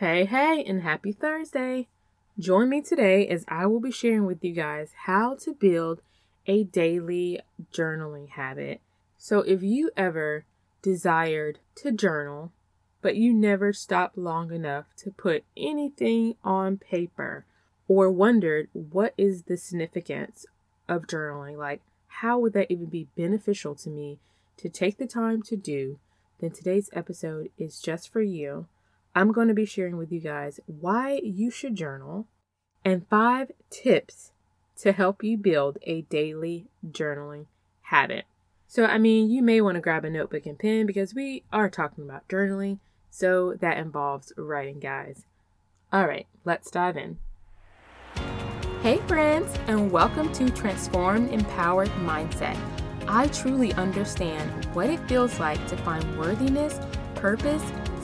Hey, hey, and happy Thursday! Join me today as I will be sharing with you guys how to build a daily journaling habit. So, if you ever desired to journal, but you never stopped long enough to put anything on paper, or wondered what is the significance of journaling, like how would that even be beneficial to me to take the time to do, then today's episode is just for you. I'm going to be sharing with you guys why you should journal and five tips to help you build a daily journaling habit. So, I mean, you may want to grab a notebook and pen because we are talking about journaling, so that involves writing, guys. All right, let's dive in. Hey, friends, and welcome to Transformed Empowered Mindset. I truly understand what it feels like to find worthiness, purpose,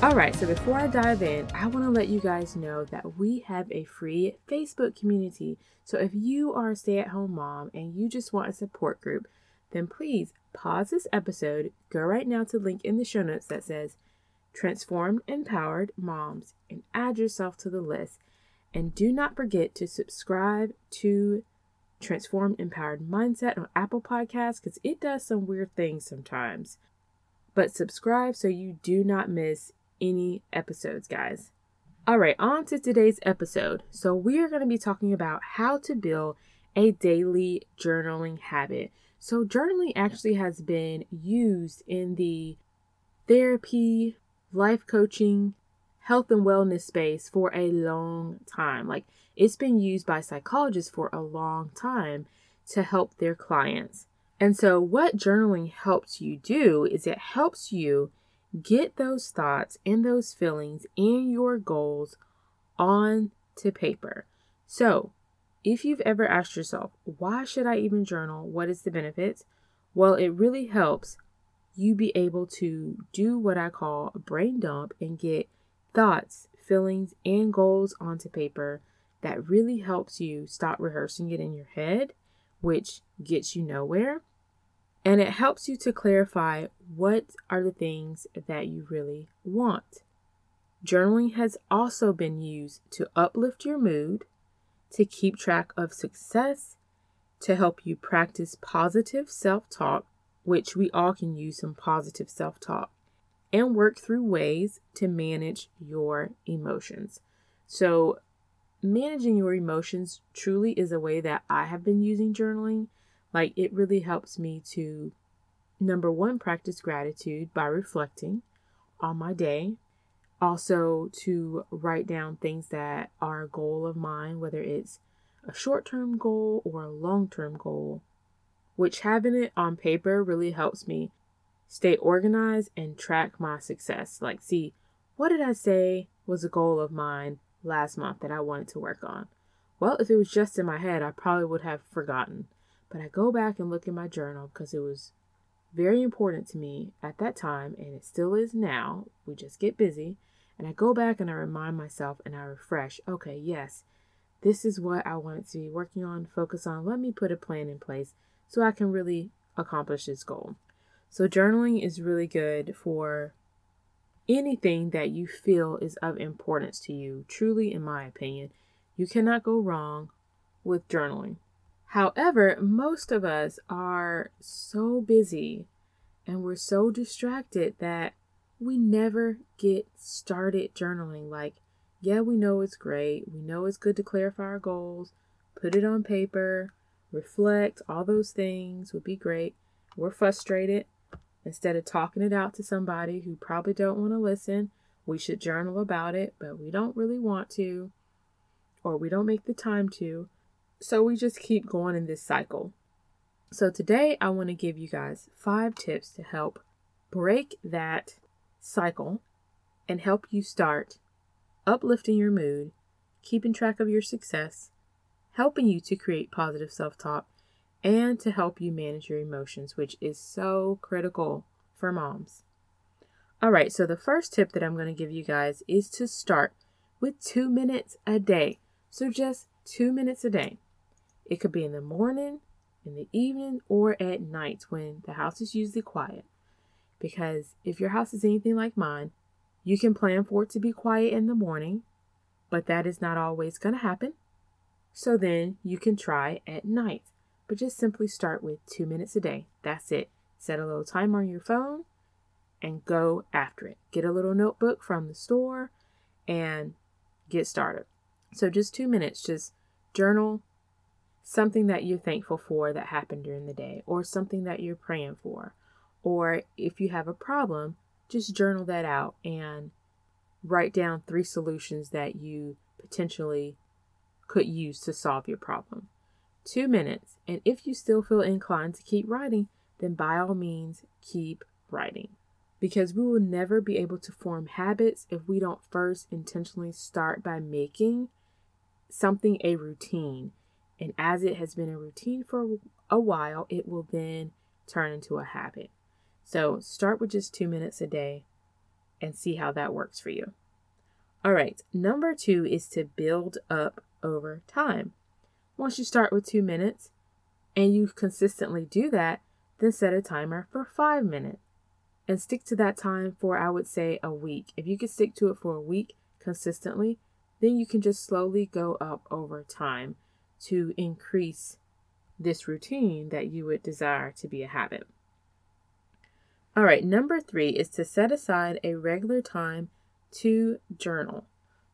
Alright, so before I dive in, I want to let you guys know that we have a free Facebook community. So if you are a stay at home mom and you just want a support group, then please pause this episode, go right now to link in the show notes that says Transformed Empowered Moms and add yourself to the list. And do not forget to subscribe to Transformed Empowered Mindset on Apple Podcasts because it does some weird things sometimes. But subscribe so you do not miss any episodes, guys. All right, on to today's episode. So, we are going to be talking about how to build a daily journaling habit. So, journaling actually has been used in the therapy, life coaching, health and wellness space for a long time. Like, it's been used by psychologists for a long time to help their clients. And so, what journaling helps you do is it helps you Get those thoughts and those feelings and your goals on to paper. So, if you've ever asked yourself, why should I even journal? What is the benefits? Well, it really helps you be able to do what I call a brain dump and get thoughts, feelings, and goals onto paper that really helps you stop rehearsing it in your head, which gets you nowhere and it helps you to clarify what are the things that you really want. Journaling has also been used to uplift your mood, to keep track of success, to help you practice positive self talk, which we all can use some positive self talk, and work through ways to manage your emotions. So, managing your emotions truly is a way that I have been using journaling like it really helps me to number one, practice gratitude by reflecting on my day. Also, to write down things that are a goal of mine, whether it's a short term goal or a long term goal, which having it on paper really helps me stay organized and track my success. Like, see, what did I say was a goal of mine last month that I wanted to work on? Well, if it was just in my head, I probably would have forgotten. But I go back and look in my journal because it was very important to me at that time, and it still is now. We just get busy. And I go back and I remind myself and I refresh okay, yes, this is what I wanted to be working on, focus on. Let me put a plan in place so I can really accomplish this goal. So, journaling is really good for anything that you feel is of importance to you. Truly, in my opinion, you cannot go wrong with journaling. However, most of us are so busy and we're so distracted that we never get started journaling. Like, yeah, we know it's great. We know it's good to clarify our goals, put it on paper, reflect, all those things would be great. We're frustrated. Instead of talking it out to somebody who probably don't want to listen, we should journal about it, but we don't really want to, or we don't make the time to. So we just keep going in this cycle. So today I want to give you guys five tips to help break that cycle and help you start uplifting your mood, keeping track of your success, helping you to create positive self talk and to help you manage your emotions, which is so critical for moms. All right, so the first tip that I'm going to give you guys is to start with two minutes a day. So just two minutes a day. It could be in the morning, in the evening, or at night when the house is usually quiet. Because if your house is anything like mine, you can plan for it to be quiet in the morning, but that is not always going to happen. So then you can try at night, but just simply start with two minutes a day. That's it. Set a little timer on your phone and go after it. Get a little notebook from the store and get started. So just two minutes, just journal something that you're thankful for that happened during the day, or something that you're praying for. Or if you have a problem, just journal that out and write down three solutions that you potentially could use to solve your problem. Two minutes, and if you still feel inclined to keep writing, then by all means keep writing. Because we will never be able to form habits if we don't first intentionally start by making something a routine and as it has been a routine for a while, it will then turn into a habit. So start with just two minutes a day and see how that works for you. All right, number two is to build up over time. Once you start with two minutes and you consistently do that, then set a timer for five minutes and stick to that time for, I would say, a week. If you can stick to it for a week consistently, then you can just slowly go up over time to increase this routine that you would desire to be a habit. All right, number three is to set aside a regular time to journal.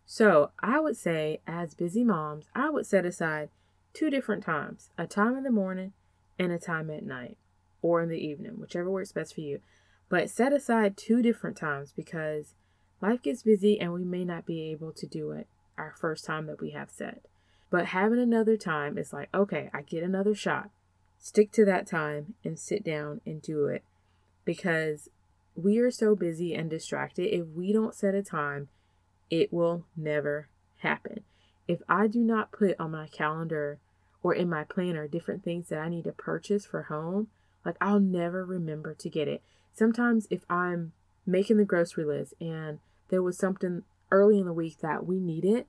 So I would say, as busy moms, I would set aside two different times a time in the morning and a time at night or in the evening, whichever works best for you. But set aside two different times because life gets busy and we may not be able to do it our first time that we have set. But having another time is like, okay, I get another shot. Stick to that time and sit down and do it because we are so busy and distracted. If we don't set a time, it will never happen. If I do not put on my calendar or in my planner different things that I need to purchase for home, like I'll never remember to get it. Sometimes if I'm making the grocery list and there was something early in the week that we needed,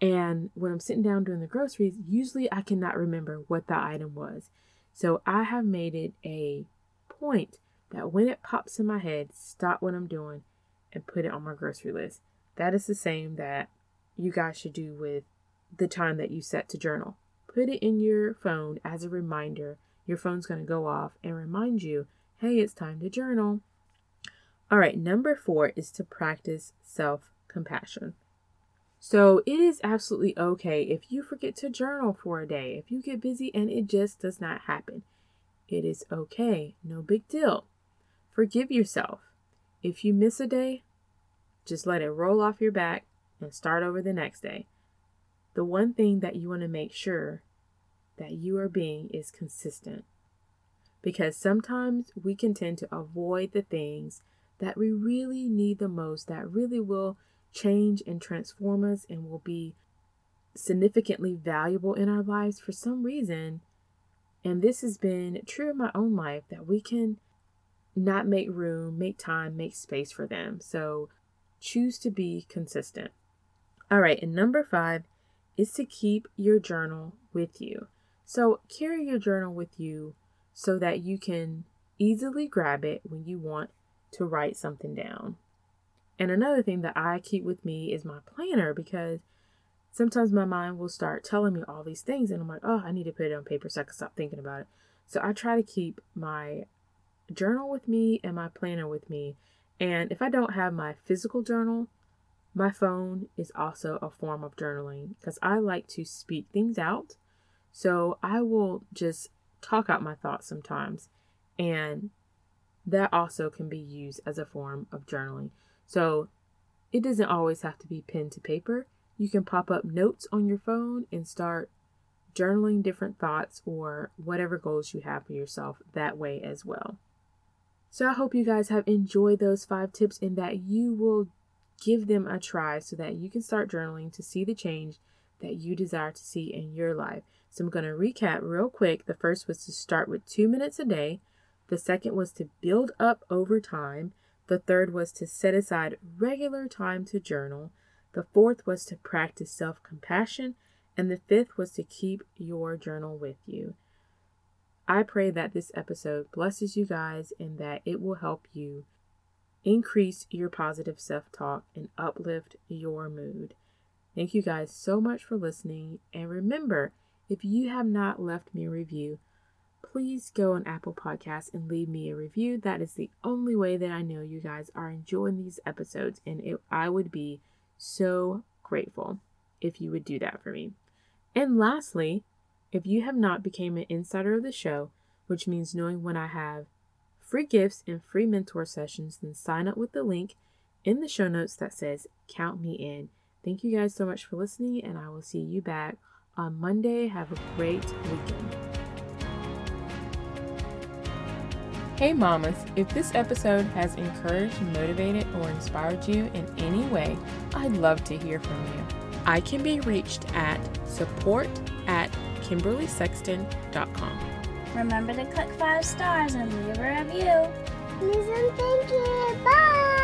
and when I'm sitting down doing the groceries, usually I cannot remember what the item was. So I have made it a point that when it pops in my head, stop what I'm doing and put it on my grocery list. That is the same that you guys should do with the time that you set to journal. Put it in your phone as a reminder. Your phone's going to go off and remind you, hey, it's time to journal. All right, number four is to practice self compassion. So it is absolutely okay if you forget to journal for a day, if you get busy and it just does not happen. It is okay, no big deal. Forgive yourself. If you miss a day, just let it roll off your back and start over the next day. The one thing that you want to make sure that you are being is consistent. Because sometimes we can tend to avoid the things that we really need the most, that really will change and transform us and will be significantly valuable in our lives for some reason. And this has been true in my own life that we can not make room, make time, make space for them. So choose to be consistent. All right, and number five is to keep your journal with you. So carry your journal with you so that you can easily grab it when you want to write something down. And another thing that I keep with me is my planner because sometimes my mind will start telling me all these things and I'm like, oh, I need to put it on paper so I can stop thinking about it. So I try to keep my journal with me and my planner with me. And if I don't have my physical journal, my phone is also a form of journaling because I like to speak things out. So I will just talk out my thoughts sometimes. And that also can be used as a form of journaling. So it doesn't always have to be pen to paper. You can pop up notes on your phone and start journaling different thoughts or whatever goals you have for yourself that way as well. So I hope you guys have enjoyed those five tips and that you will give them a try so that you can start journaling to see the change that you desire to see in your life. So I'm going to recap real quick. The first was to start with two minutes a day. The second was to build up over time. The third was to set aside regular time to journal. The fourth was to practice self compassion. And the fifth was to keep your journal with you. I pray that this episode blesses you guys and that it will help you increase your positive self talk and uplift your mood. Thank you guys so much for listening. And remember, if you have not left me a review, please go on Apple Podcasts and leave me a review. That is the only way that I know you guys are enjoying these episodes, and it, I would be so grateful if you would do that for me. And lastly, if you have not became an insider of the show, which means knowing when I have free gifts and free mentor sessions, then sign up with the link in the show notes that says Count Me In. Thank you guys so much for listening, and I will see you back on Monday. Have a great weekend. Hey, mamas, if this episode has encouraged, motivated, or inspired you in any way, I'd love to hear from you. I can be reached at support at KimberlySexton.com. Remember to click five stars and leave a review. Please and thank you. Bye.